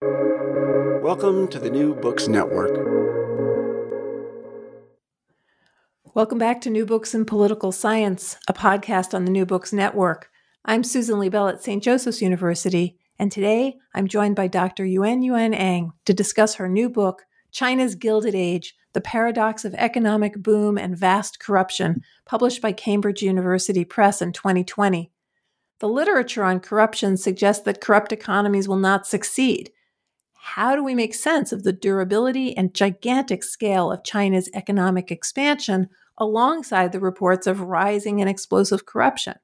Welcome to the New Books Network. Welcome back to New Books in Political Science, a podcast on the New Books Network. I'm Susan Liebell at St. Joseph's University, and today I'm joined by Dr. Yuen Yuen Ang to discuss her new book, China's Gilded Age The Paradox of Economic Boom and Vast Corruption, published by Cambridge University Press in 2020. The literature on corruption suggests that corrupt economies will not succeed. How do we make sense of the durability and gigantic scale of China's economic expansion alongside the reports of rising and explosive corruption?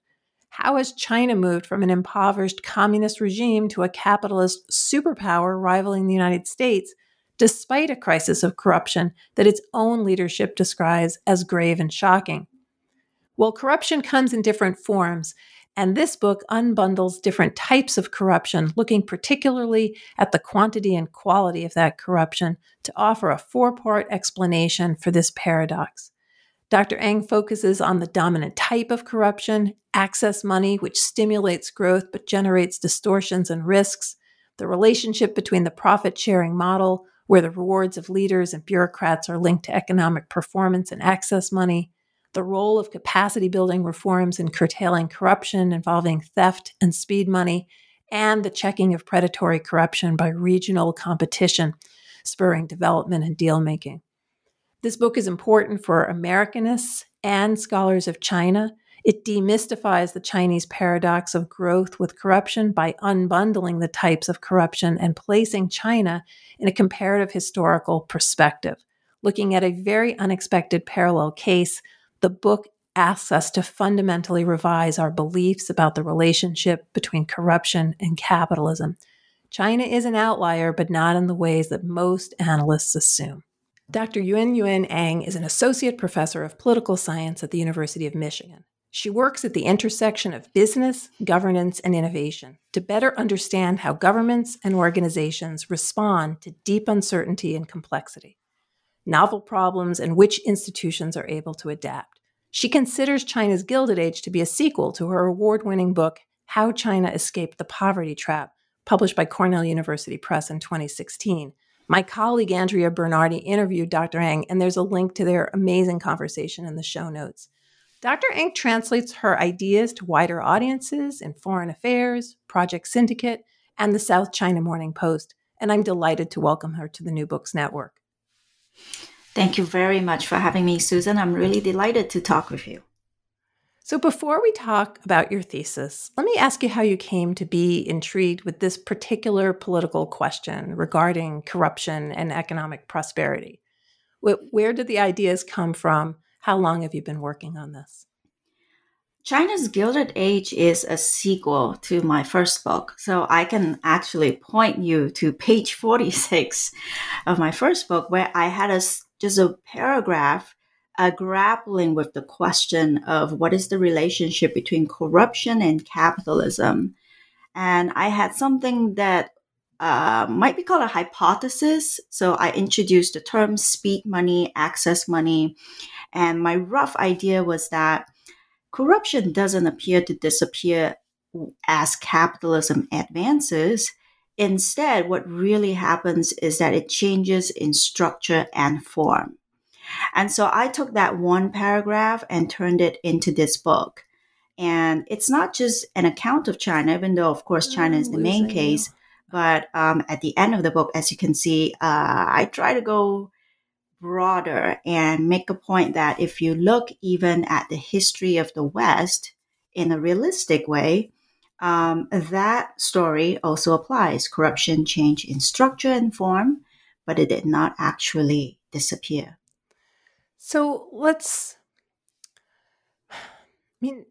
How has China moved from an impoverished communist regime to a capitalist superpower rivaling the United States, despite a crisis of corruption that its own leadership describes as grave and shocking? Well, corruption comes in different forms, and this book unbundles different types of corruption, looking particularly at the quantity and quality of that corruption to offer a four part explanation for this paradox. Dr. Ang focuses on the dominant type of corruption, access money, which stimulates growth but generates distortions and risks, the relationship between the profit sharing model, where the rewards of leaders and bureaucrats are linked to economic performance and access money, the role of capacity building reforms in curtailing corruption involving theft and speed money, and the checking of predatory corruption by regional competition, spurring development and deal making. This book is important for Americanists and scholars of China. It demystifies the Chinese paradox of growth with corruption by unbundling the types of corruption and placing China in a comparative historical perspective. Looking at a very unexpected parallel case, the book asks us to fundamentally revise our beliefs about the relationship between corruption and capitalism. China is an outlier, but not in the ways that most analysts assume. Dr. Yuen Yuen Ang is an associate professor of political science at the University of Michigan. She works at the intersection of business, governance, and innovation to better understand how governments and organizations respond to deep uncertainty and complexity, novel problems, and which institutions are able to adapt. She considers China's Gilded Age to be a sequel to her award winning book, How China Escaped the Poverty Trap, published by Cornell University Press in 2016 my colleague Andrea Bernardi interviewed Dr. Ang, and there's a link to their amazing conversation in the show notes. Dr. Ang translates her ideas to wider audiences in foreign affairs, Project Syndicate, and the South China Morning Post, and I'm delighted to welcome her to the New Books Network. Thank you very much for having me, Susan. I'm really delighted to talk with you. So, before we talk about your thesis, let me ask you how you came to be intrigued with this particular political question regarding corruption and economic prosperity. Where did the ideas come from? How long have you been working on this? China's Gilded Age is a sequel to my first book. So I can actually point you to page 46 of my first book, where I had a, just a paragraph uh, grappling with the question of what is the relationship between corruption and capitalism. And I had something that uh, might be called a hypothesis. So I introduced the term speed money, access money. And my rough idea was that corruption doesn't appear to disappear as capitalism advances. Instead, what really happens is that it changes in structure and form. And so I took that one paragraph and turned it into this book. And it's not just an account of China, even though, of course, China is the main case. But um, at the end of the book, as you can see, uh, I try to go broader and make a point that if you look even at the history of the West in a realistic way, um, that story also applies. Corruption changed in structure and form, but it did not actually disappear. So let's, I mean,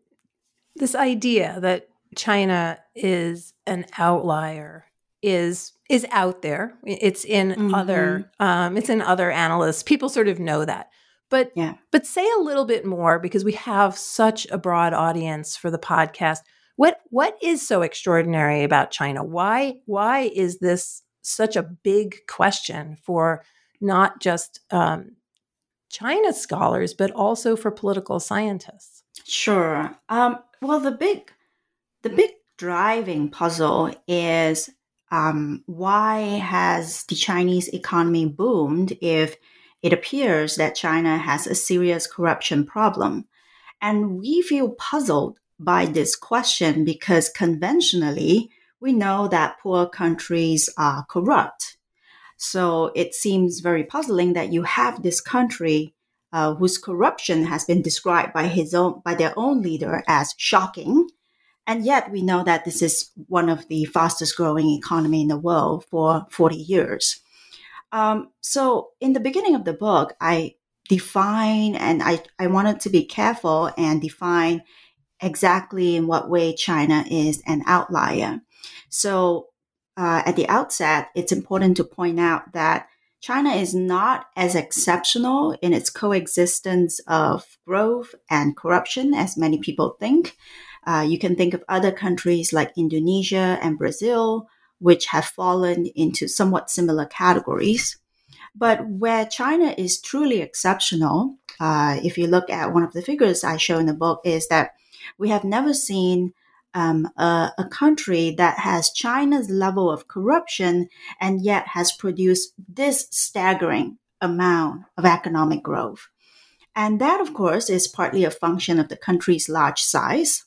this idea that China is an outlier is is out there. It's in Mhm. other um, it's in other analysts. People sort of know that. But Yeah. but say a little bit more because we have such a broad audience for the podcast. What what is so extraordinary about China? Why why is this such a big question for not just um, China scholars but also for political scientists? Sure. Um, well, the big, the big driving puzzle is um, why has the Chinese economy boomed if it appears that China has a serious corruption problem? And we feel puzzled by this question because conventionally we know that poor countries are corrupt. So it seems very puzzling that you have this country uh, whose corruption has been described by his own by their own leader as shocking, and yet we know that this is one of the fastest growing economy in the world for 40 years. Um, so in the beginning of the book, I define and I, I wanted to be careful and define exactly in what way China is an outlier. So uh, at the outset, it's important to point out that China is not as exceptional in its coexistence of growth and corruption as many people think. Uh, you can think of other countries like Indonesia and Brazil, which have fallen into somewhat similar categories. But where China is truly exceptional, uh, if you look at one of the figures I show in the book, is that we have never seen um, a, a, country that has China's level of corruption and yet has produced this staggering amount of economic growth. And that, of course, is partly a function of the country's large size,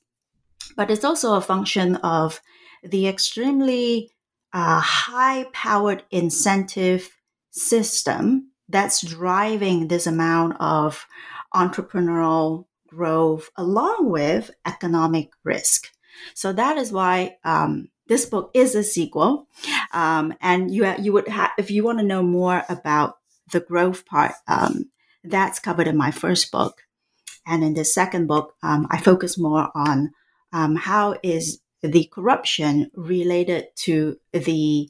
but it's also a function of the extremely uh, high powered incentive system that's driving this amount of entrepreneurial growth along with economic risk. So that is why um, this book is a sequel. Um, and you you would have if you want to know more about the growth part, um, that's covered in my first book. And in the second book, um, I focus more on um, how is the corruption related to the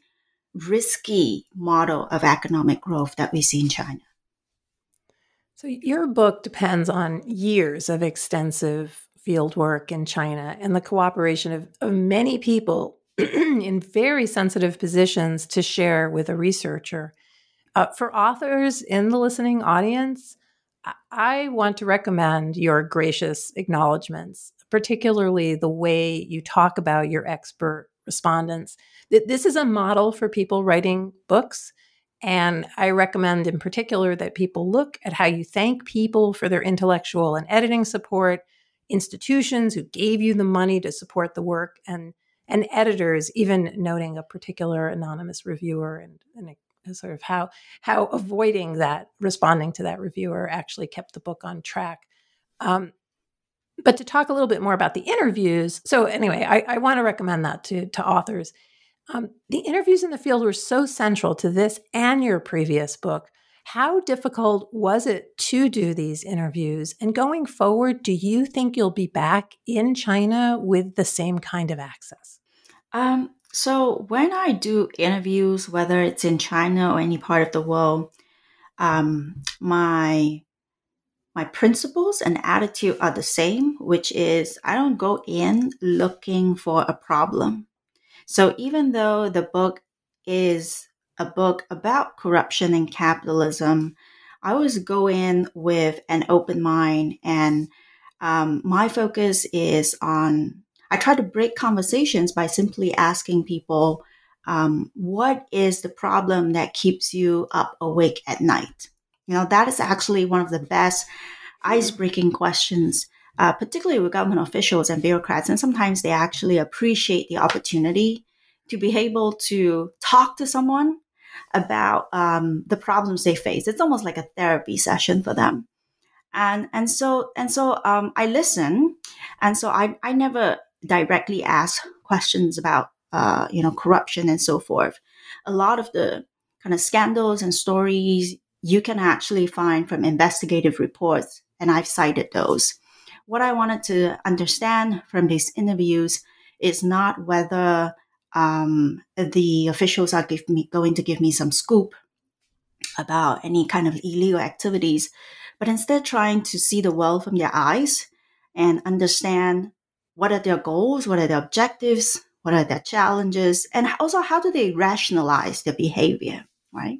risky model of economic growth that we see in China. So your book depends on years of extensive field work in China and the cooperation of, of many people in very sensitive positions to share with a researcher. Uh, for authors in the listening audience, I want to recommend your gracious acknowledgments, particularly the way you talk about your expert respondents. This is a model for people writing books. And I recommend in particular that people look at how you thank people for their intellectual and editing support, institutions who gave you the money to support the work, and and editors, even noting a particular anonymous reviewer and, and sort of how how avoiding that, responding to that reviewer, actually kept the book on track. Um, but to talk a little bit more about the interviews, so anyway, I, I want to recommend that to to authors. Um, the interviews in the field were so central to this and your previous book. How difficult was it to do these interviews? And going forward, do you think you'll be back in China with the same kind of access? Um, so, when I do interviews, whether it's in China or any part of the world, um, my my principles and attitude are the same, which is I don't go in looking for a problem. So even though the book is a book about corruption and capitalism, I always go in with an open mind, and um, my focus is on. I try to break conversations by simply asking people, um, "What is the problem that keeps you up awake at night?" You know, that is actually one of the best ice-breaking questions uh, particularly with government officials and bureaucrats. And sometimes they actually appreciate the opportunity to be able to talk to someone about um, the problems they face. It's almost like a therapy session for them. And and so and so um, I listen, and so I I never directly ask questions about uh, you know corruption and so forth. A lot of the kind of scandals and stories you can actually find from investigative reports, and I've cited those. What I wanted to understand from these interviews is not whether um, the officials are me, going to give me some scoop about any kind of illegal activities, but instead trying to see the world from their eyes and understand what are their goals, what are their objectives, what are their challenges, and also how do they rationalize their behavior, right?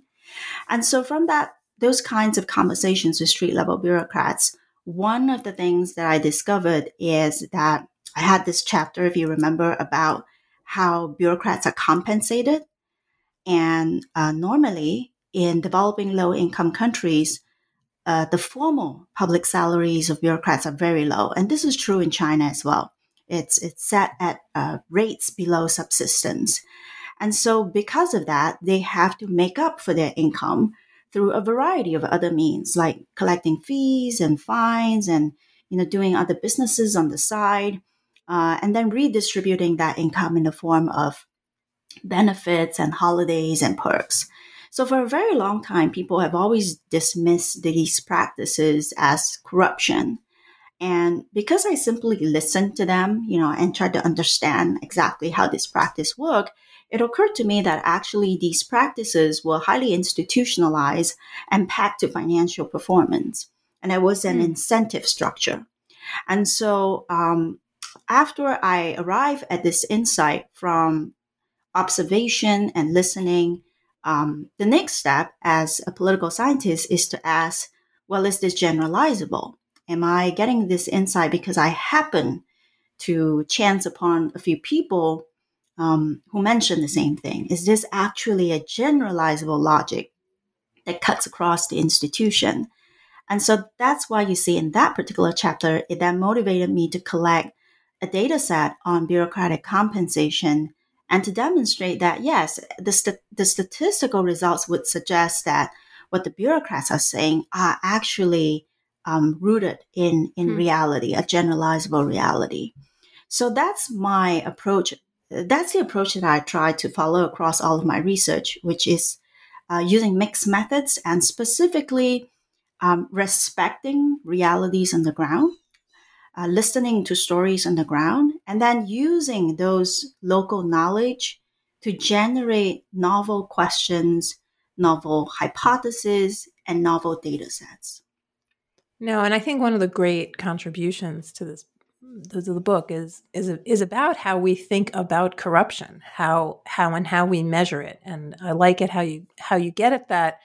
And so from that, those kinds of conversations with street level bureaucrats, one of the things that I discovered is that I had this chapter, if you remember, about how bureaucrats are compensated. And uh, normally in developing low income countries, uh, the formal public salaries of bureaucrats are very low. And this is true in China as well. It's, it's set at uh, rates below subsistence. And so because of that, they have to make up for their income through a variety of other means, like collecting fees and fines and, you know, doing other businesses on the side, uh, and then redistributing that income in the form of benefits and holidays and perks. So for a very long time, people have always dismissed these practices as corruption. And because I simply listened to them, you know, and tried to understand exactly how this practice worked, it occurred to me that actually these practices were highly institutionalized and packed to financial performance. And there was an mm. incentive structure. And so um, after I arrived at this insight from observation and listening um, the next step as a political scientist is to ask, well, is this generalizable? Am I getting this insight because I happen to chance upon a few people um, who mention the same thing? Is this actually a generalizable logic that cuts across the institution? And so that's why you see in that particular chapter, it then motivated me to collect a data set on bureaucratic compensation and to demonstrate that, yes, the, st- the statistical results would suggest that what the bureaucrats are saying are actually um, rooted in, in hmm. reality, a generalizable reality. So that's my approach. That's the approach that I try to follow across all of my research, which is uh, using mixed methods and specifically um, respecting realities on the ground uh, listening to stories on the ground, and then using those local knowledge to generate novel questions, novel hypotheses, and novel data sets. No, and I think one of the great contributions to this to the book is is is about how we think about corruption, how how and how we measure it, and I like it how you how you get at that.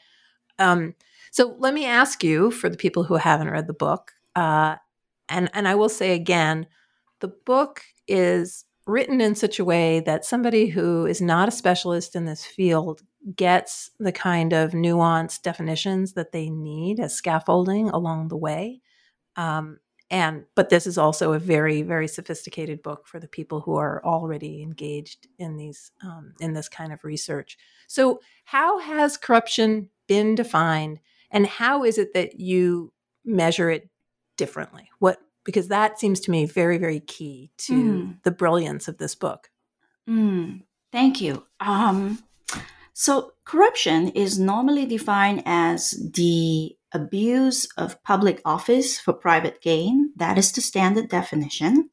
Um, so let me ask you, for the people who haven't read the book, uh, and and I will say again, the book is written in such a way that somebody who is not a specialist in this field gets the kind of nuanced definitions that they need as scaffolding along the way. Um, and but this is also a very very sophisticated book for the people who are already engaged in these um, in this kind of research. So, how has corruption been defined, and how is it that you measure it differently? What because that seems to me very very key to mm. the brilliance of this book. Mm. Thank you. Um, so corruption is normally defined as the abuse of public office for private gain. That is the standard definition.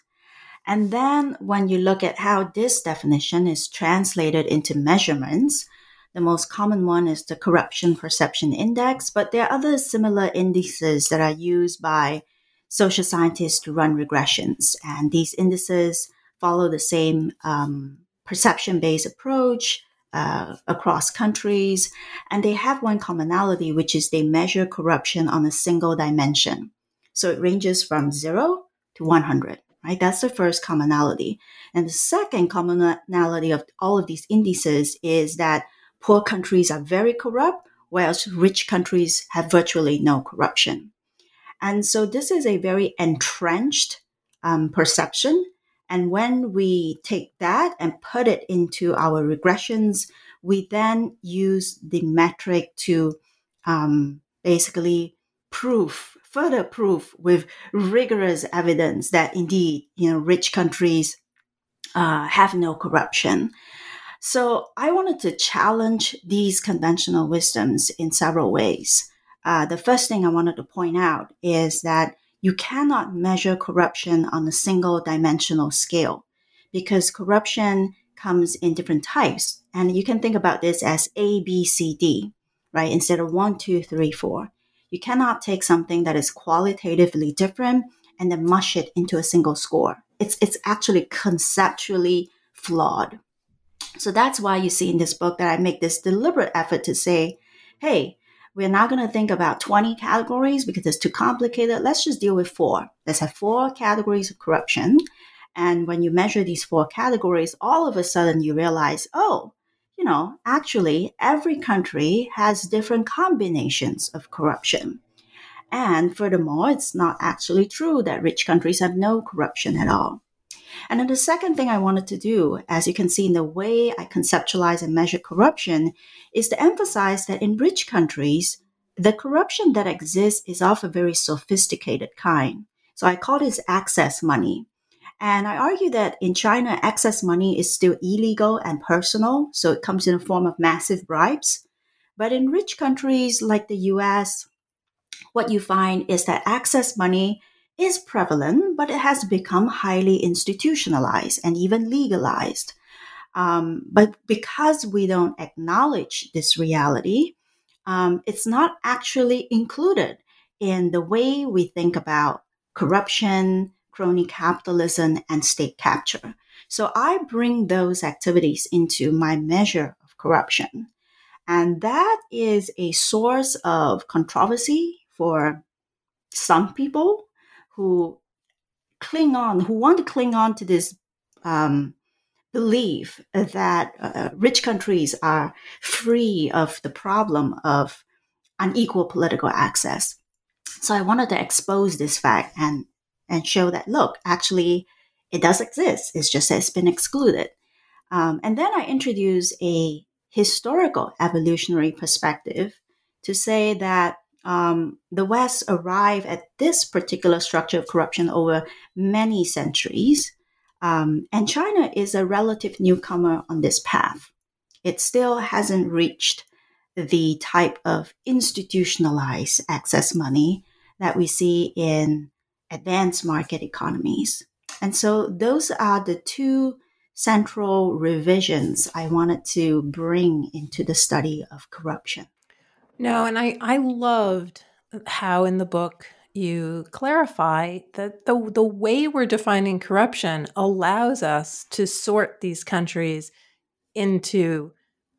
And then when you look at how this definition is translated into measurements, the most common one is the corruption perception index, but there are other similar indices that are used by social scientists to run regressions. And these indices follow the same um, perception based approach uh, across countries. And they have one commonality, which is they measure corruption on a single dimension. So it ranges from zero to 100, right? That's the first commonality. And the second commonality of all of these indices is that poor countries are very corrupt, whereas rich countries have virtually no corruption. And so this is a very entrenched um, perception. And when we take that and put it into our regressions, we then use the metric to um, basically prove, further proof with rigorous evidence that indeed, you know, rich countries uh, have no corruption. So I wanted to challenge these conventional wisdoms in several ways. Uh, the first thing I wanted to point out is that you cannot measure corruption on a single dimensional scale because corruption comes in different types. And you can think about this as A, B, C, D, right? Instead of one, two, three, four. You cannot take something that is qualitatively different and then mush it into a single score. It's, it's actually conceptually flawed. So that's why you see in this book that I make this deliberate effort to say, hey, we're not going to think about 20 categories because it's too complicated. Let's just deal with four. Let's have four categories of corruption. And when you measure these four categories, all of a sudden you realize, oh, you know, actually every country has different combinations of corruption. And furthermore, it's not actually true that rich countries have no corruption at all. And then the second thing I wanted to do, as you can see in the way I conceptualize and measure corruption, is to emphasize that in rich countries, the corruption that exists is of a very sophisticated kind. So I call this access money. And I argue that in China, access money is still illegal and personal, so it comes in the form of massive bribes. But in rich countries like the US, what you find is that access money is prevalent, but it has become highly institutionalized and even legalized. Um, but because we don't acknowledge this reality, um, it's not actually included in the way we think about corruption, crony capitalism, and state capture. So I bring those activities into my measure of corruption. And that is a source of controversy for some people who cling on, who want to cling on to this um, belief that uh, rich countries are free of the problem of unequal political access. So I wanted to expose this fact and and show that look, actually, it does exist. It's just that it's been excluded. Um, and then I introduce a historical evolutionary perspective to say that um, the West arrived at this particular structure of corruption over many centuries. Um, and China is a relative newcomer on this path. It still hasn't reached the type of institutionalized access money that we see in advanced market economies. And so those are the two central revisions I wanted to bring into the study of corruption. No, and I I loved how in the book you clarify that the the way we're defining corruption allows us to sort these countries into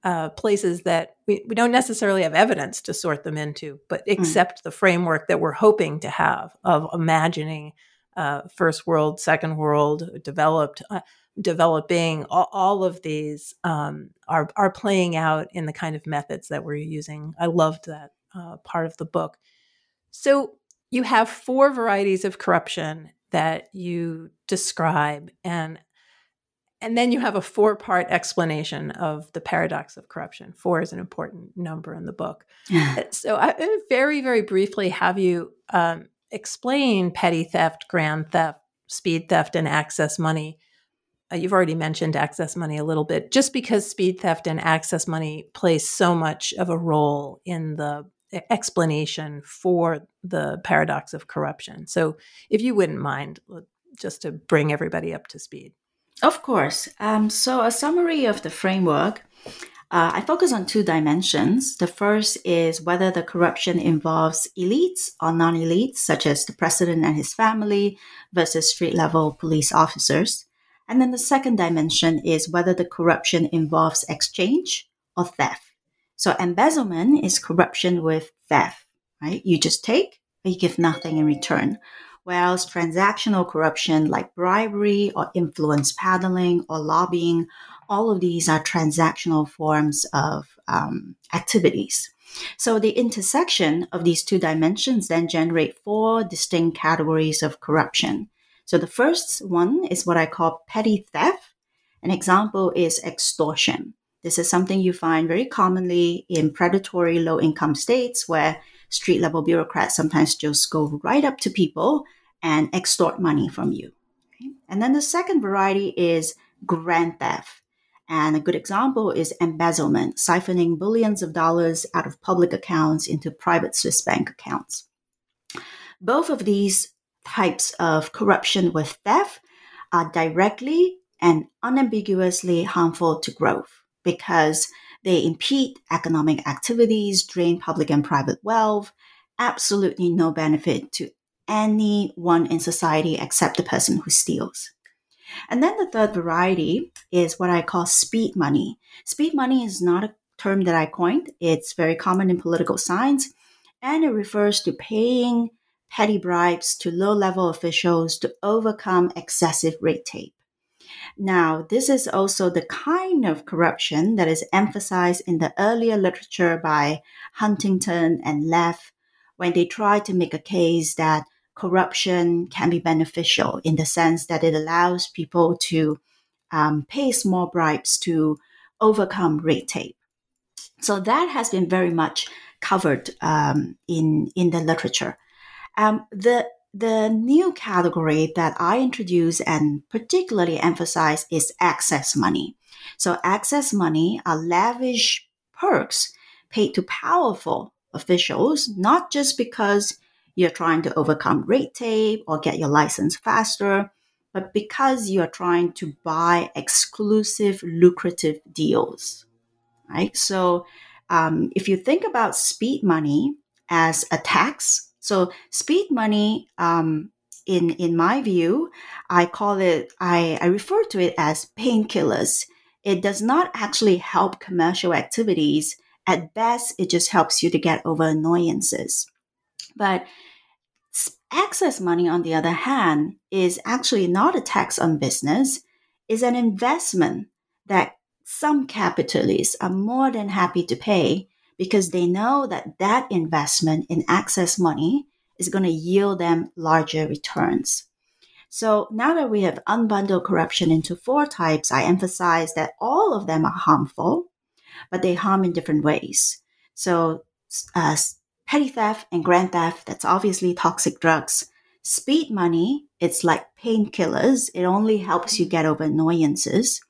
uh, places that we, we don't necessarily have evidence to sort them into, but hmm. accept mm. the framework that we're hoping to have of imagining uh, first world, second world, developed, uh, developing. All, all of these um, are are playing out in the kind of methods that we're using. I loved that uh, part of the book. So you have four varieties of corruption that you describe, and and then you have a four part explanation of the paradox of corruption. Four is an important number in the book. Uh, so, I, very, very briefly, have you um, explain petty theft, grand theft, speed theft, and access money? Uh, you've already mentioned access money a little bit, just because speed theft and access money plays so much of a role in the explanation for the paradox of corruption. So, if you wouldn't mind, just to bring everybody up to speed. Of course. Um, so, a summary of the framework. Uh, I focus on two dimensions. The first is whether the corruption involves elites or non elites, such as the president and his family, versus street level police officers. And then the second dimension is whether the corruption involves exchange or theft. So, embezzlement is corruption with theft, right? You just take, but you give nothing in return whereas transactional corruption like bribery or influence peddling or lobbying, all of these are transactional forms of um, activities. So the intersection of these two dimensions then generate four distinct categories of corruption. So the first one is what I call petty theft. An example is extortion. This is something you find very commonly in predatory low income states where street level bureaucrats sometimes just go right up to people and extort money from you. And then the second variety is grand theft. And a good example is embezzlement, siphoning billions of dollars out of public accounts into private Swiss bank accounts. Both of these types of corruption with theft are directly and unambiguously harmful to growth because they impede economic activities, drain public and private wealth, absolutely no benefit to anyone in society except the person who steals. And then the third variety is what I call speed money. Speed money is not a term that I coined, it's very common in political science, and it refers to paying petty bribes to low level officials to overcome excessive red tape. Now, this is also the kind of corruption that is emphasized in the earlier literature by Huntington and Leff when they try to make a case that corruption can be beneficial in the sense that it allows people to um, pay small bribes to overcome red tape. So that has been very much covered um, in in the literature. Um, the the new category that I introduce and particularly emphasize is access money. So access money are lavish perks paid to powerful officials, not just because you're trying to overcome red tape or get your license faster, but because you're trying to buy exclusive, lucrative deals, right? So, um, if you think about speed money as a tax, so speed money, um, in in my view, I call it, I, I refer to it as painkillers. It does not actually help commercial activities. At best, it just helps you to get over annoyances. But access money, on the other hand, is actually not a tax on business, is an investment that some capitalists are more than happy to pay because they know that that investment in access money is going to yield them larger returns. So now that we have unbundled corruption into four types, I emphasize that all of them are harmful, but they harm in different ways. So uh, petty theft and grand theft, that's obviously toxic drugs. Speed money, it's like painkillers. It only helps you get over annoyances.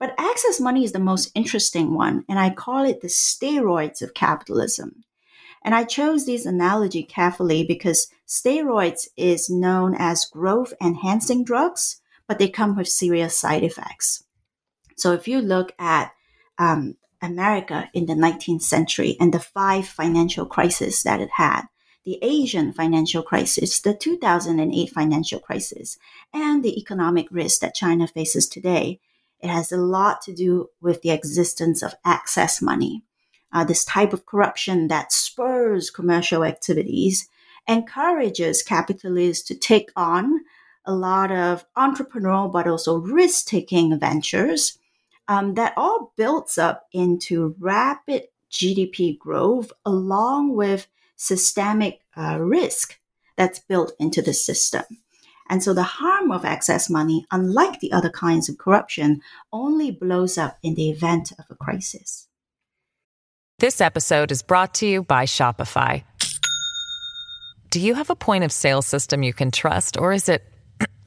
But access money is the most interesting one, and I call it the steroids of capitalism. And I chose this analogy carefully because steroids is known as growth enhancing drugs, but they come with serious side effects. So if you look at um, America in the 19th century and the five financial crises that it had the Asian financial crisis, the 2008 financial crisis, and the economic risk that China faces today. It has a lot to do with the existence of access money. Uh, this type of corruption that spurs commercial activities encourages capitalists to take on a lot of entrepreneurial but also risk taking ventures um, that all builds up into rapid GDP growth along with systemic uh, risk that's built into the system. And so the harm of access money, unlike the other kinds of corruption, only blows up in the event of a crisis. This episode is brought to you by Shopify. Do you have a point of sale system you can trust, or is it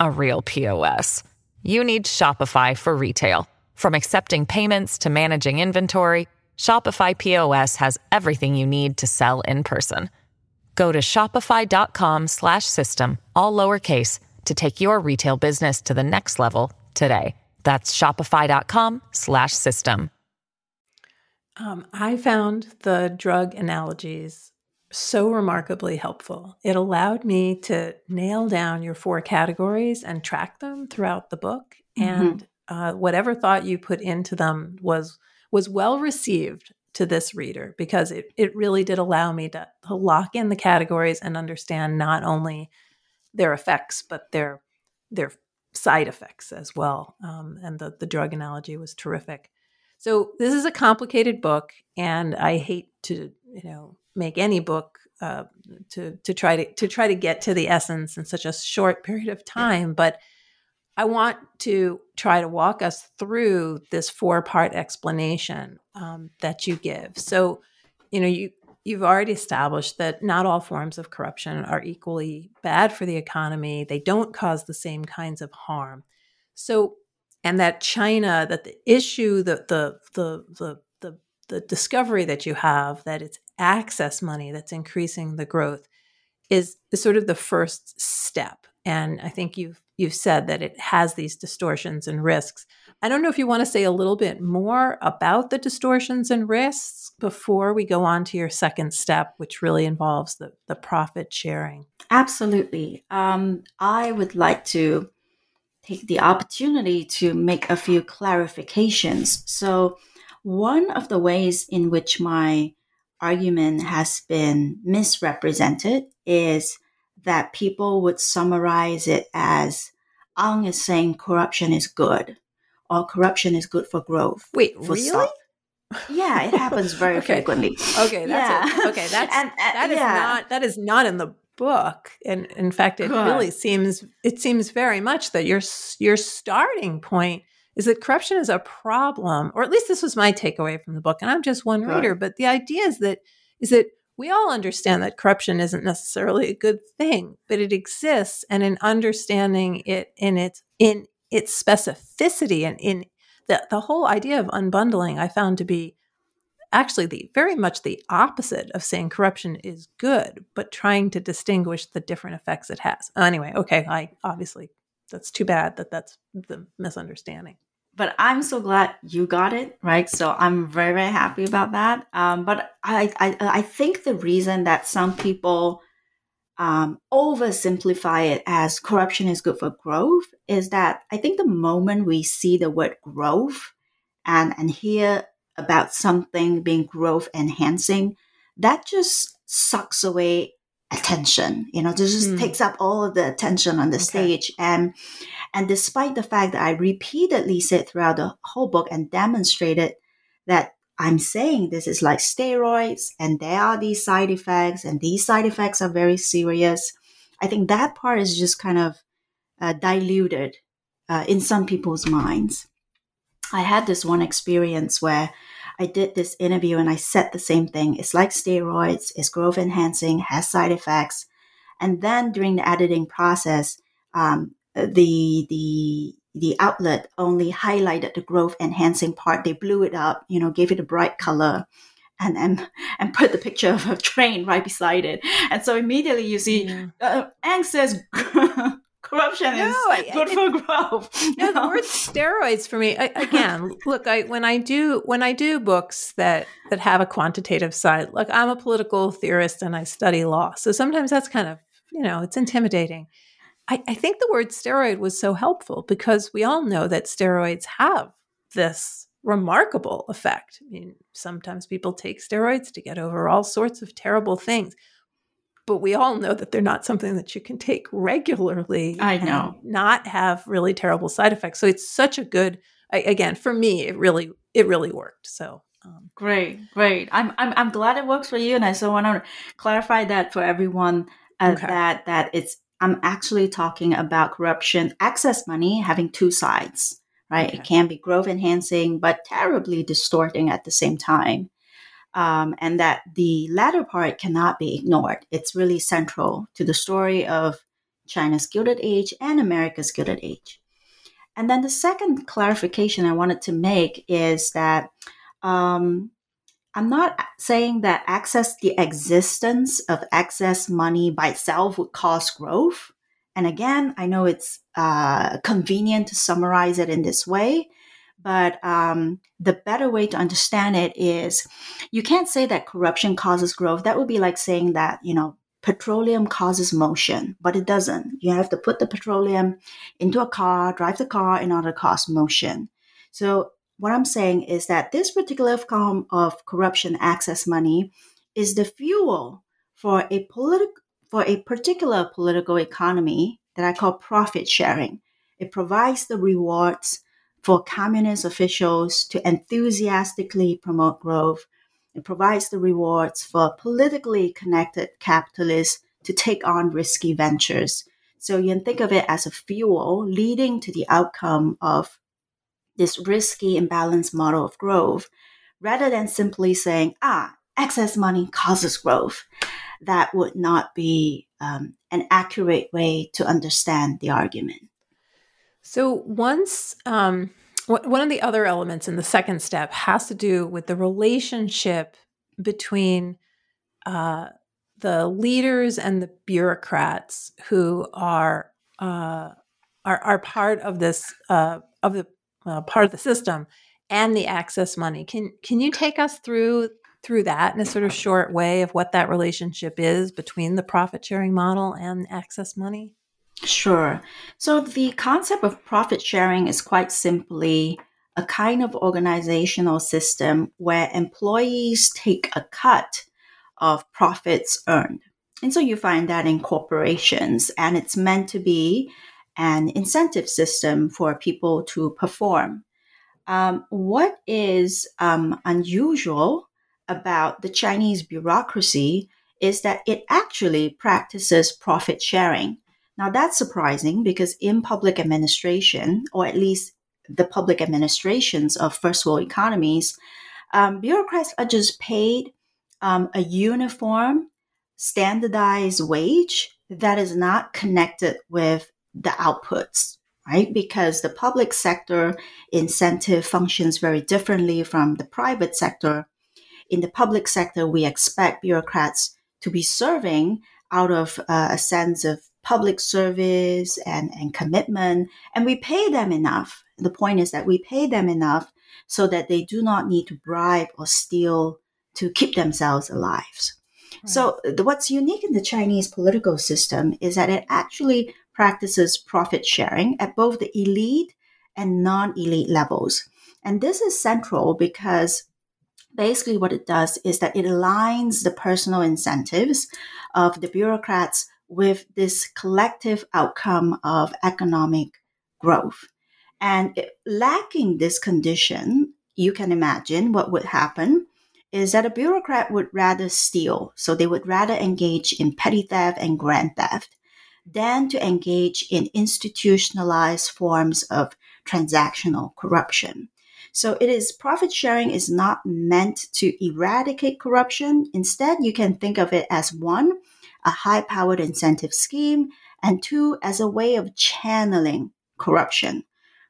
a real POS? you need Shopify for retail. From accepting payments to managing inventory, Shopify POS has everything you need to sell in person. Go to shopify.com slash system, all lowercase to take your retail business to the next level today. That's shopify.com slash system. Um, I found the drug analogies so remarkably helpful. It allowed me to nail down your four categories and track them throughout the book. Mm-hmm. And uh, whatever thought you put into them was was well received to this reader because it, it really did allow me to, to lock in the categories and understand not only their effects but their their side effects as well. Um, and the the drug analogy was terrific. So this is a complicated book, and I hate to you know make any book uh, to to try to to try to get to the essence in such a short period of time. But I want to try to walk us through this four part explanation um, that you give. So, you know, you you've already established that not all forms of corruption are equally bad for the economy. They don't cause the same kinds of harm. So, and that China, that the issue, the the the the the, the discovery that you have that it's access money that's increasing the growth is, is sort of the first step. And I think you've you've said that it has these distortions and risks. I don't know if you want to say a little bit more about the distortions and risks before we go on to your second step, which really involves the, the profit sharing. Absolutely. Um, I would like to take the opportunity to make a few clarifications. So, one of the ways in which my argument has been misrepresented is that people would summarize it as Ang is saying corruption is good or corruption is good for growth. Wait, for really? Stock. Yeah, it happens very okay. frequently. Okay, that's yeah. okay. That's and, and, that is yeah. not that is not in the book, and in fact, it good. really seems it seems very much that your your starting point is that corruption is a problem, or at least this was my takeaway from the book. And I'm just one good. reader, but the idea is that is that we all understand that corruption isn't necessarily a good thing, but it exists, and in understanding it in its in its specificity and in the the whole idea of unbundling, I found to be actually the very much the opposite of saying corruption is good, but trying to distinguish the different effects it has. Anyway, okay, I obviously that's too bad that that's the misunderstanding but I'm so glad you got it right. So I'm very very happy about that. Um, but I, I I think the reason that some people um, oversimplify it as corruption is good for growth is that I think the moment we see the word growth and and hear about something being growth enhancing, that just sucks away attention. You know, this just mm. takes up all of the attention on the okay. stage and and despite the fact that I repeatedly said throughout the whole book and demonstrated that I'm saying this is like steroids and there are these side effects and these side effects are very serious, I think that part is just kind of uh, diluted uh, in some people's minds. I had this one experience where I did this interview and I said the same thing. It's like steroids, it's growth enhancing, has side effects. And then during the editing process, um, the the the outlet only highlighted the growth enhancing part. They blew it up, you know, gave it a bright color, and and and put the picture of a train right beside it. And so immediately you see, yeah. uh, Ang says. corruption no, is good for growth. No, the word steroids for me I, again. look, I when I do when I do books that that have a quantitative side. Look, I'm a political theorist and I study law, so sometimes that's kind of you know it's intimidating. I, I think the word steroid was so helpful because we all know that steroids have this remarkable effect. I mean, sometimes people take steroids to get over all sorts of terrible things, but we all know that they're not something that you can take regularly. I know. Not have really terrible side effects. So it's such a good. Again, for me, it really it really worked. So um, great, great. I'm, I'm I'm glad it works for you, and I so want to clarify that for everyone uh, okay. that that it's I'm actually talking about corruption, access money having two sides, right? Okay. It can be growth enhancing, but terribly distorting at the same time. Um, and that the latter part cannot be ignored. It's really central to the story of China's Gilded Age and America's Gilded Age. And then the second clarification I wanted to make is that um, I'm not saying that access, the existence of access money by itself would cause growth. And again, I know it's uh, convenient to summarize it in this way, but um, the better way to understand it is you can't say that corruption causes growth. That would be like saying that, you know, petroleum causes motion, but it doesn't. You have to put the petroleum into a car, drive the car in order to cause motion. So what I'm saying is that this particular form of corruption access money is the fuel for a political for a particular political economy that I call profit sharing. It provides the rewards for communist officials to enthusiastically promote growth. It provides the rewards for politically connected capitalists to take on risky ventures. So you can think of it as a fuel leading to the outcome of this risky imbalanced model of growth rather than simply saying, ah, access money causes growth. That would not be um, an accurate way to understand the argument. So, once um, one of the other elements in the second step has to do with the relationship between uh, the leaders and the bureaucrats who are uh, are are part of this uh, of the uh, part of the system and the access money. Can can you take us through through that in a sort of short way of what that relationship is between the profit sharing model and access money? Sure. So the concept of profit sharing is quite simply a kind of organizational system where employees take a cut of profits earned. And so you find that in corporations, and it's meant to be an incentive system for people to perform. Um, what is um, unusual about the Chinese bureaucracy is that it actually practices profit sharing. Now, that's surprising because in public administration, or at least the public administrations of first world economies, um, bureaucrats are just paid um, a uniform, standardized wage that is not connected with the outputs, right? Because the public sector incentive functions very differently from the private sector. In the public sector, we expect bureaucrats to be serving out of uh, a sense of public service and, and commitment, and we pay them enough. The point is that we pay them enough so that they do not need to bribe or steal to keep themselves alive. Right. So, what's unique in the Chinese political system is that it actually practices profit sharing at both the elite and non elite levels. And this is central because basically what it does is that it aligns the personal incentives of the bureaucrats with this collective outcome of economic growth. And lacking this condition, you can imagine what would happen is that a bureaucrat would rather steal. So they would rather engage in petty theft and grand theft than to engage in institutionalized forms of transactional corruption. So it is profit sharing is not meant to eradicate corruption. Instead, you can think of it as one, a high powered incentive scheme, and two, as a way of channeling corruption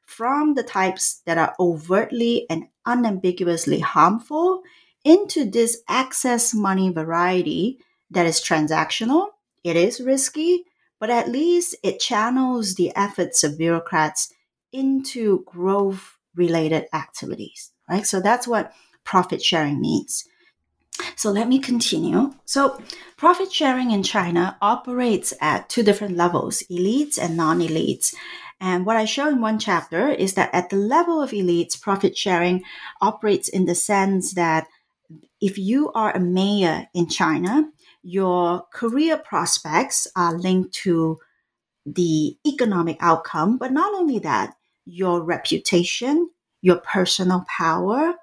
from the types that are overtly and unambiguously harmful into this access money variety that is transactional, it is risky, but at least it channels the efforts of bureaucrats into growth related activities, right? So that's what profit sharing means. So let me continue. So, profit sharing in China operates at two different levels elites and non elites. And what I show in one chapter is that at the level of elites, profit sharing operates in the sense that if you are a mayor in China, your career prospects are linked to the economic outcome, but not only that, your reputation, your personal power,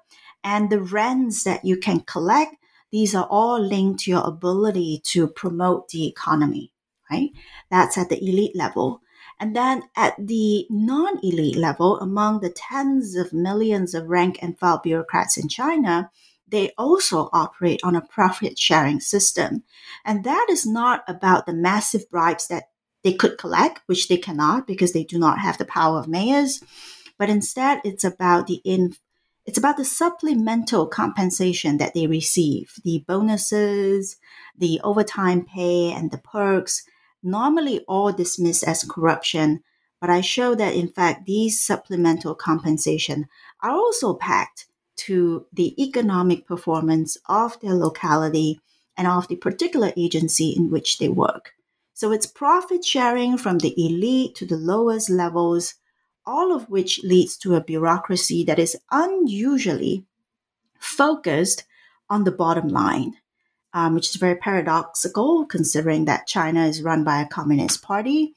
and the rents that you can collect. These are all linked to your ability to promote the economy, right? That's at the elite level. And then at the non elite level, among the tens of millions of rank and file bureaucrats in China, they also operate on a profit sharing system. And that is not about the massive bribes that they could collect, which they cannot because they do not have the power of mayors. But instead, it's about the in, it's about the supplemental compensation that they receive, the bonuses, the overtime pay, and the perks, normally all dismissed as corruption. But I show that in fact, these supplemental compensation are also packed to the economic performance of their locality and of the particular agency in which they work. So it's profit sharing from the elite to the lowest levels, all of which leads to a bureaucracy that is unusually focused on the bottom line, um, which is very paradoxical considering that China is run by a communist party.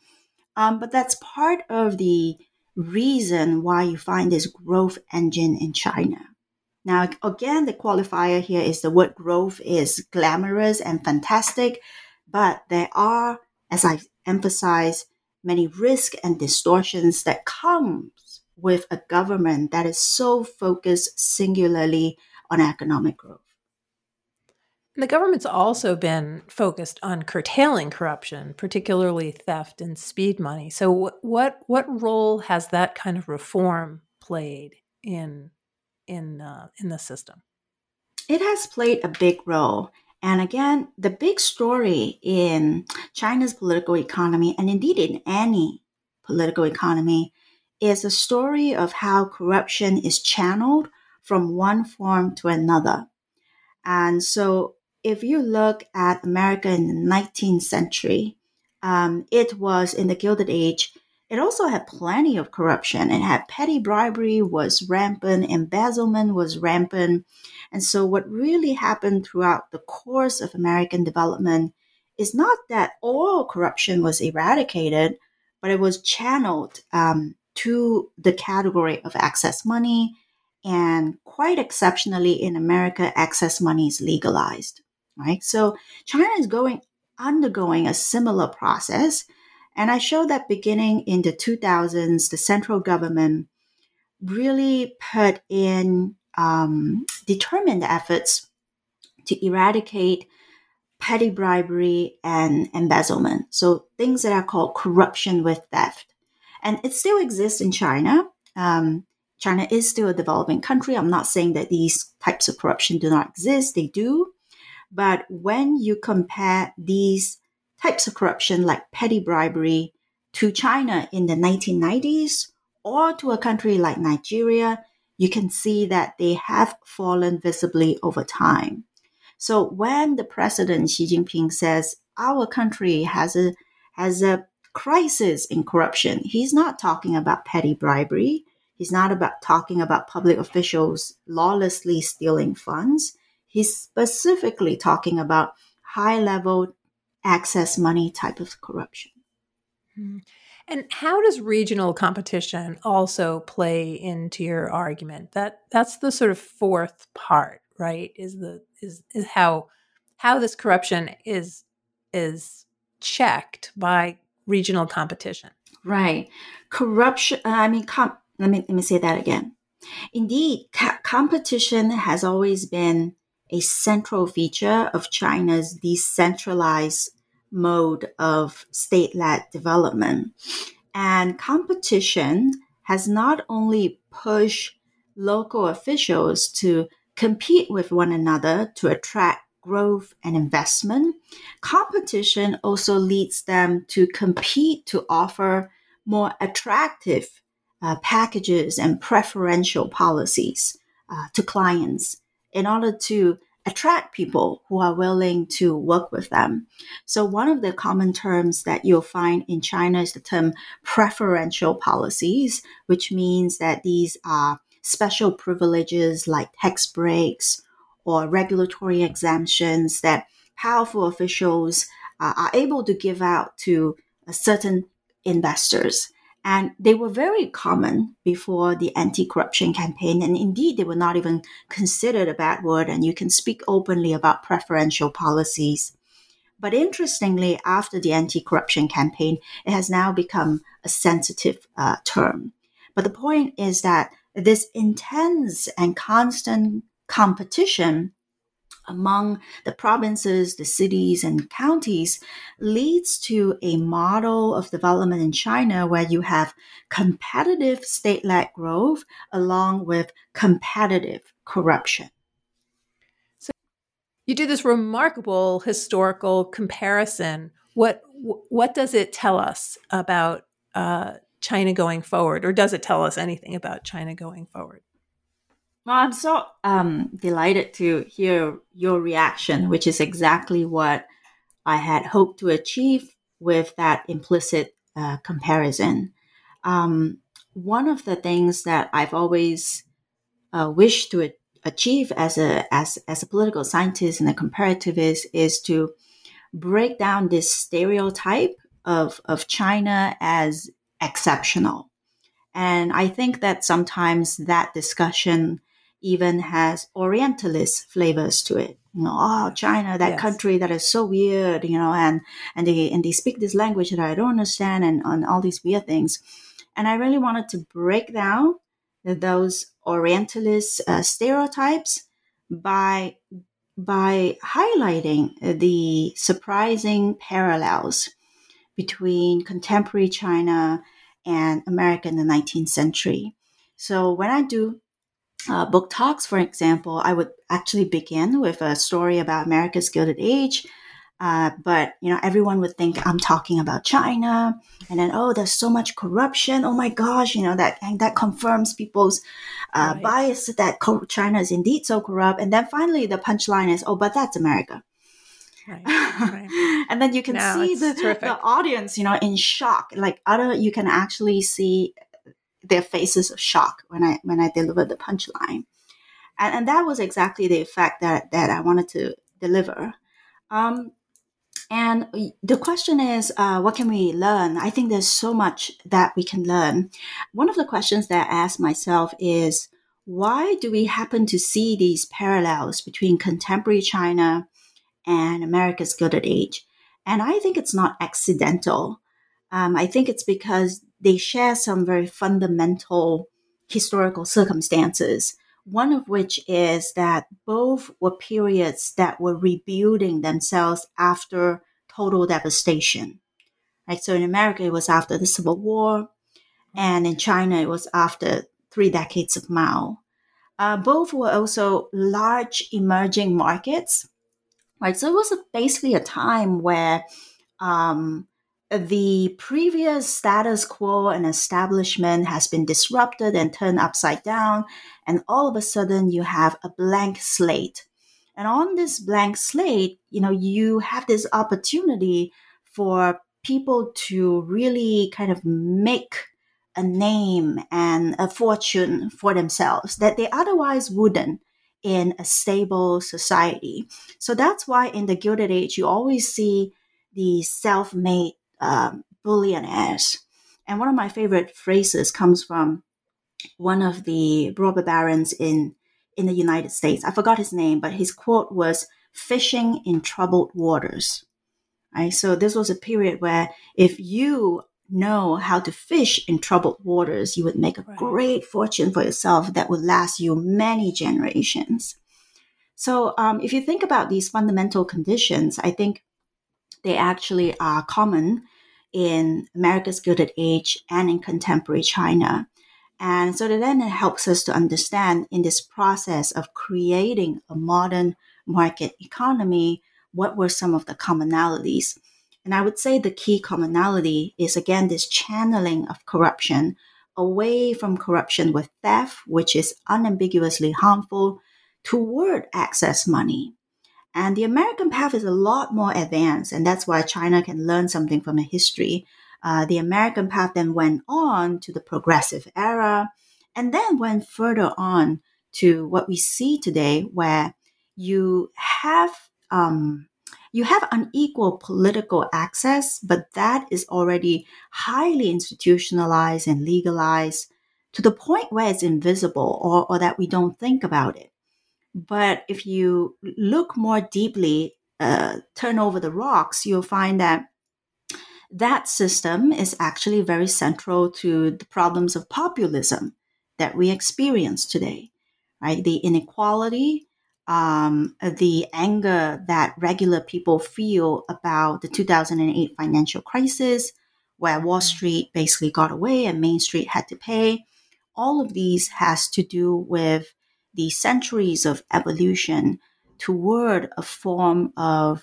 Um, but that's part of the reason why you find this growth engine in China. Now, again, the qualifier here is the word growth is glamorous and fantastic, but there are, as I emphasize, many risks and distortions that comes with a government that is so focused singularly on economic growth. The government's also been focused on curtailing corruption, particularly theft and speed money. So, what what role has that kind of reform played in in uh, in the system? It has played a big role. And again, the big story in China's political economy, and indeed in any political economy is a story of how corruption is channeled from one form to another. And so if you look at America in the 19th century, um, it was in the Gilded Age. It also had plenty of corruption. It had petty bribery was rampant, embezzlement was rampant. And so what really happened throughout the course of American development is not that all corruption was eradicated, but it was channeled um, to the category of access money. And quite exceptionally in America, access money is legalized right? So China is going undergoing a similar process. And I show that beginning in the 2000s, the central government really put in um, determined efforts to eradicate petty bribery and embezzlement. So things that are called corruption with theft. And it still exists in China. Um, China is still a developing country. I'm not saying that these types of corruption do not exist. They do. But when you compare these types of corruption like petty bribery to China in the 1990s or to a country like Nigeria, you can see that they have fallen visibly over time. So when the president Xi Jinping says our country has a has a crisis in corruption, he's not talking about petty bribery. He's not about talking about public officials lawlessly stealing funds. He's specifically talking about high level access money type of corruption. Hmm. And how does regional competition also play into your argument? That that's the sort of fourth part, right? Is the is is how how this corruption is is checked by regional competition. Right. Corruption I mean com- let me let me say that again. Indeed, ca- competition has always been a central feature of China's decentralized mode of state led development. And competition has not only pushed local officials to compete with one another to attract growth and investment, competition also leads them to compete to offer more attractive uh, packages and preferential policies uh, to clients in order to attract people who are willing to work with them. So one of the common terms that you'll find in China is the term preferential policies, which means that these are special privileges like tax breaks or regulatory exemptions that powerful officials uh, are able to give out to certain investors. And they were very common before the anti corruption campaign. And indeed, they were not even considered a bad word. And you can speak openly about preferential policies. But interestingly, after the anti corruption campaign, it has now become a sensitive uh, term. But the point is that this intense and constant competition among the provinces, the cities, and counties leads to a model of development in China where you have competitive state led growth along with competitive corruption. So you do this remarkable historical comparison. What what does it tell us about uh, China going forward, or does it tell us anything about China going forward? Well, I'm so um, delighted to hear your reaction, which is exactly what I had hoped to achieve with that implicit uh, comparison. Um, one of the things that I've always uh, wished to achieve as a as as a political scientist and a comparativist is to break down this stereotype of of China as exceptional. And I think that sometimes that discussion even has Orientalist flavors to it. You know, oh, China, that yes. country that is so weird, you know, and and they and they speak this language that I don't understand, and on all these weird things. And I really wanted to break down those Orientalist uh, stereotypes by by highlighting the surprising parallels between contemporary China and America in the 19th century. So when I do uh, book talks, for example, I would actually begin with a story about America's Gilded Age. Uh, but you know, everyone would think I'm talking about China, and then oh, there's so much corruption. Oh my gosh, you know that and that confirms people's uh, right. bias that China is indeed so corrupt. And then finally, the punchline is, oh, but that's America. Right, right. and then you can no, see the, the audience, you know, in shock. Like other, you can actually see their faces of shock when I when I delivered the punchline, and and that was exactly the effect that that I wanted to deliver. Um, and the question is, uh, what can we learn? I think there's so much that we can learn. One of the questions that I ask myself is, why do we happen to see these parallels between contemporary China and America's Gilded Age? And I think it's not accidental. Um, I think it's because they share some very fundamental historical circumstances. One of which is that both were periods that were rebuilding themselves after total devastation. Right? So in America, it was after the Civil War, and in China, it was after three decades of Mao. Uh, both were also large emerging markets, right? So it was basically a time where um, the previous status quo and establishment has been disrupted and turned upside down. And all of a sudden, you have a blank slate. And on this blank slate, you know, you have this opportunity for people to really kind of make a name and a fortune for themselves that they otherwise wouldn't in a stable society. So that's why in the Gilded Age, you always see the self made um, billionaires. And one of my favorite phrases comes from one of the robber barons in in the United States. I forgot his name, but his quote was "fishing in troubled waters." Right. So this was a period where if you know how to fish in troubled waters, you would make a right. great fortune for yourself that would last you many generations. So, um, if you think about these fundamental conditions, I think they actually are common in America's Gilded Age and in contemporary China. And so then it helps us to understand in this process of creating a modern market economy, what were some of the commonalities? And I would say the key commonality is again this channeling of corruption away from corruption with theft, which is unambiguously harmful, toward access money. And the American path is a lot more advanced, and that's why China can learn something from the history. Uh, the American path then went on to the progressive era, and then went further on to what we see today, where you have um, you have unequal political access, but that is already highly institutionalized and legalized to the point where it's invisible or, or that we don't think about it. But if you look more deeply, uh, turn over the rocks, you'll find that that system is actually very central to the problems of populism that we experience today, right? The inequality, um, the anger that regular people feel about the 2008 financial crisis, where Wall mm. Street basically got away and Main Street had to pay. All of these has to do with the centuries of evolution toward a form of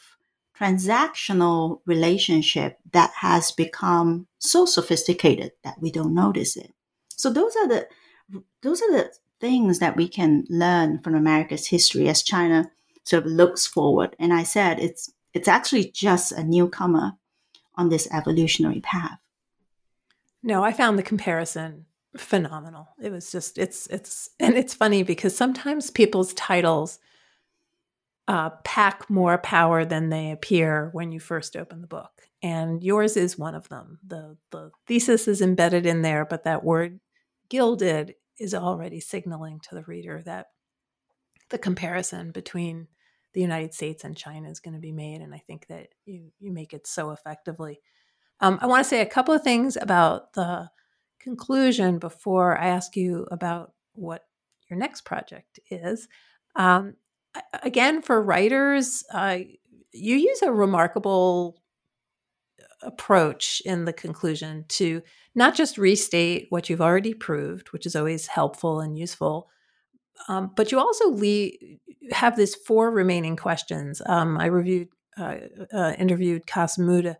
transactional relationship that has become so sophisticated that we don't notice it. So those are the those are the things that we can learn from America's history as China sort of looks forward. And I said it's it's actually just a newcomer on this evolutionary path. No, I found the comparison phenomenal. It was just it's it's and it's funny because sometimes people's titles uh, pack more power than they appear when you first open the book, and yours is one of them. the The thesis is embedded in there, but that word "gilded" is already signaling to the reader that the comparison between the United States and China is going to be made, and I think that you you make it so effectively. Um, I want to say a couple of things about the conclusion before I ask you about what your next project is. Um, again, for writers, uh, you use a remarkable approach in the conclusion to not just restate what you've already proved, which is always helpful and useful, um, but you also leave, have these four remaining questions. Um, I reviewed uh, uh, interviewed Cas Mudde,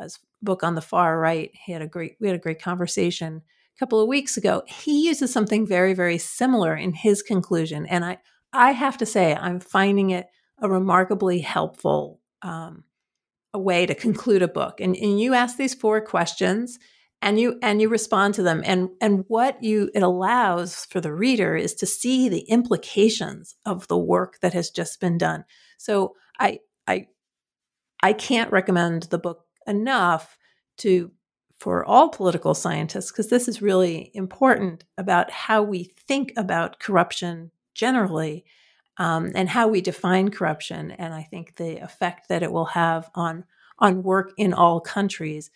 his book on the far right. He had a great we had a great conversation a couple of weeks ago. He uses something very very similar in his conclusion, and I I have to say I'm finding it a remarkably helpful um, a way to conclude a book. And, and you ask these four questions and you and you respond to them and and what you it allows for the reader is to see the implications of the work that has just been done so i i i can't recommend the book enough to for all political scientists because this is really important about how we think about corruption generally um, and how we define corruption and i think the effect that it will have on on work in all countries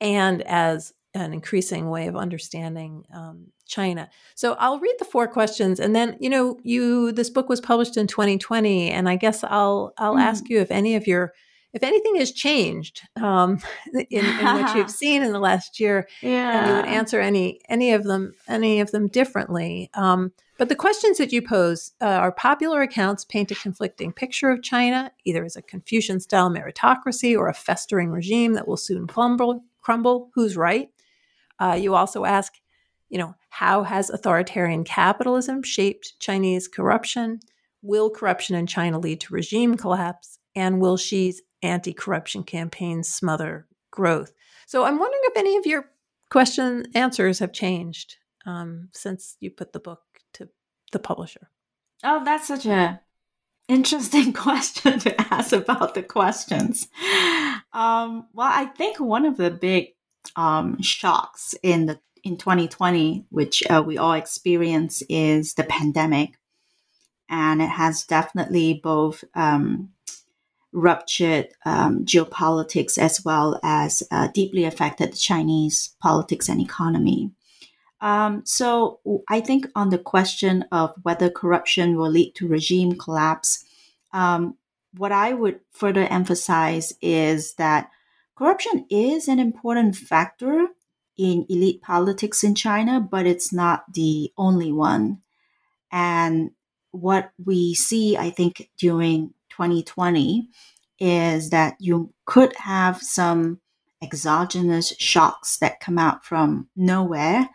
and as an increasing way of understanding um, China. So I'll read the four questions, and then you know, you this book was published in 2020, and I guess I'll I'll mm. ask you if any of your if anything has changed um, in, in what you've seen in the last year, yeah. and you would answer any any of them any of them differently. Um, but the questions that you pose uh, are popular accounts paint a conflicting picture of China, either as a Confucian style meritocracy or a festering regime that will soon crumble. Crumble. Who's right? Uh, you also ask, you know, how has authoritarian capitalism shaped Chinese corruption? Will corruption in China lead to regime collapse? And will Xi's anti corruption campaigns smother growth? So I'm wondering if any of your question answers have changed um, since you put the book to the publisher. Oh, that's such a interesting question to ask about the questions. Um, well, I think one of the big um, shocks in the in 2020, which uh, we all experience, is the pandemic, and it has definitely both um, ruptured um, geopolitics as well as uh, deeply affected Chinese politics and economy. Um, so I think on the question of whether corruption will lead to regime collapse, um, what I would further emphasize is that corruption is an important factor in elite politics in China, but it's not the only one. And what we see, I think, during 2020 is that you could have some exogenous shocks that come out from nowhere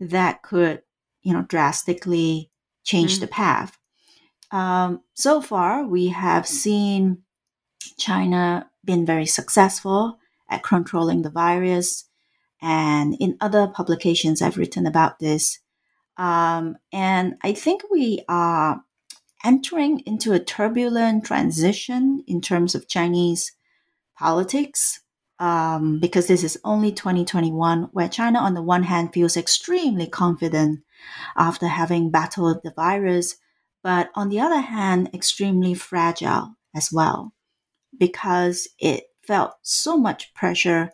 that could, you know, drastically change mm. the path. Um, so far, we have seen China been very successful at controlling the virus. And in other publications, I've written about this. Um, and I think we are entering into a turbulent transition in terms of Chinese politics um, because this is only 2021, where China, on the one hand, feels extremely confident after having battled the virus, but on the other hand, extremely fragile as well because it felt so much pressure,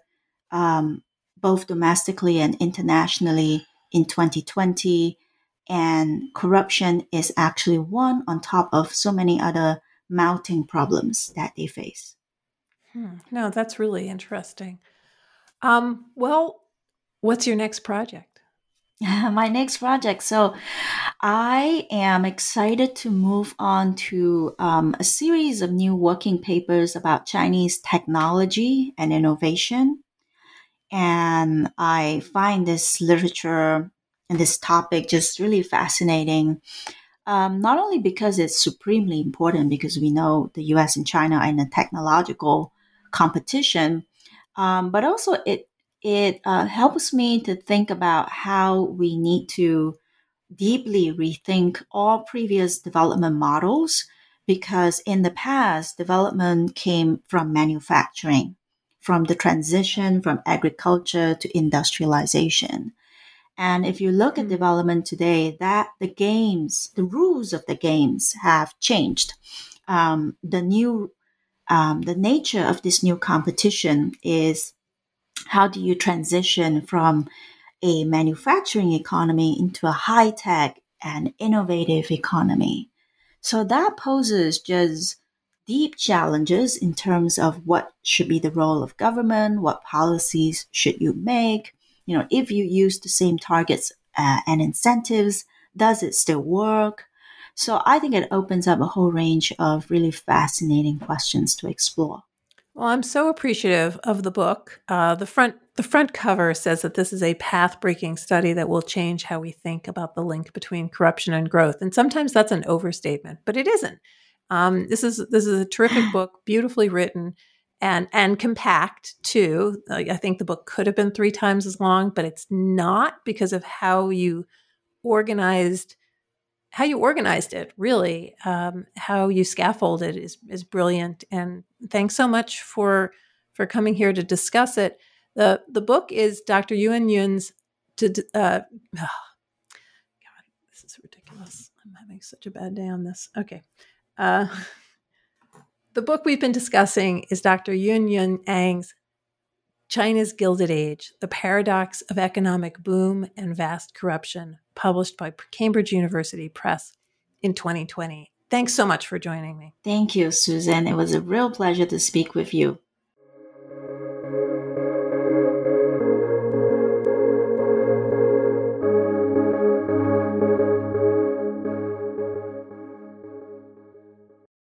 um, both domestically and internationally in 2020. And corruption is actually one on top of so many other mounting problems that they face. Hmm. No, that's really interesting. Um, well, what's your next project? my next project. So, I am excited to move on to um, a series of new working papers about Chinese technology and innovation. And I find this literature and this topic just really fascinating. Um, not only because it's supremely important, because we know the US and China are in a technological competition, um, but also it it uh, helps me to think about how we need to deeply rethink all previous development models because in the past, development came from manufacturing, from the transition from agriculture to industrialization. And if you look at mm. development today, that the games, the rules of the games have changed. Um, the new, um, the nature of this new competition is how do you transition from a manufacturing economy into a high tech and innovative economy? So that poses just deep challenges in terms of what should be the role of government, what policies should you make. You know, if you use the same targets uh, and incentives, does it still work? So I think it opens up a whole range of really fascinating questions to explore Well, I'm so appreciative of the book. Uh, the front the front cover says that this is a path breaking study that will change how we think about the link between corruption and growth. And sometimes that's an overstatement, but it isn't. Um, this is this is a terrific book, beautifully written and and compact too. I think the book could have been three times as long, but it's not because of how you organized how you organized it. Really, um, how you scaffolded is is brilliant. And thanks so much for for coming here to discuss it. the The book is Dr. Yuen Yuen's. To uh, oh, God, this is ridiculous. I'm having such a bad day on this. Okay. Uh, the book we've been discussing is Dr. Yuen Yun Ang's China's Gilded Age The Paradox of Economic Boom and Vast Corruption, published by Cambridge University Press in 2020. Thanks so much for joining me. Thank you, Susan. It was a real pleasure to speak with you.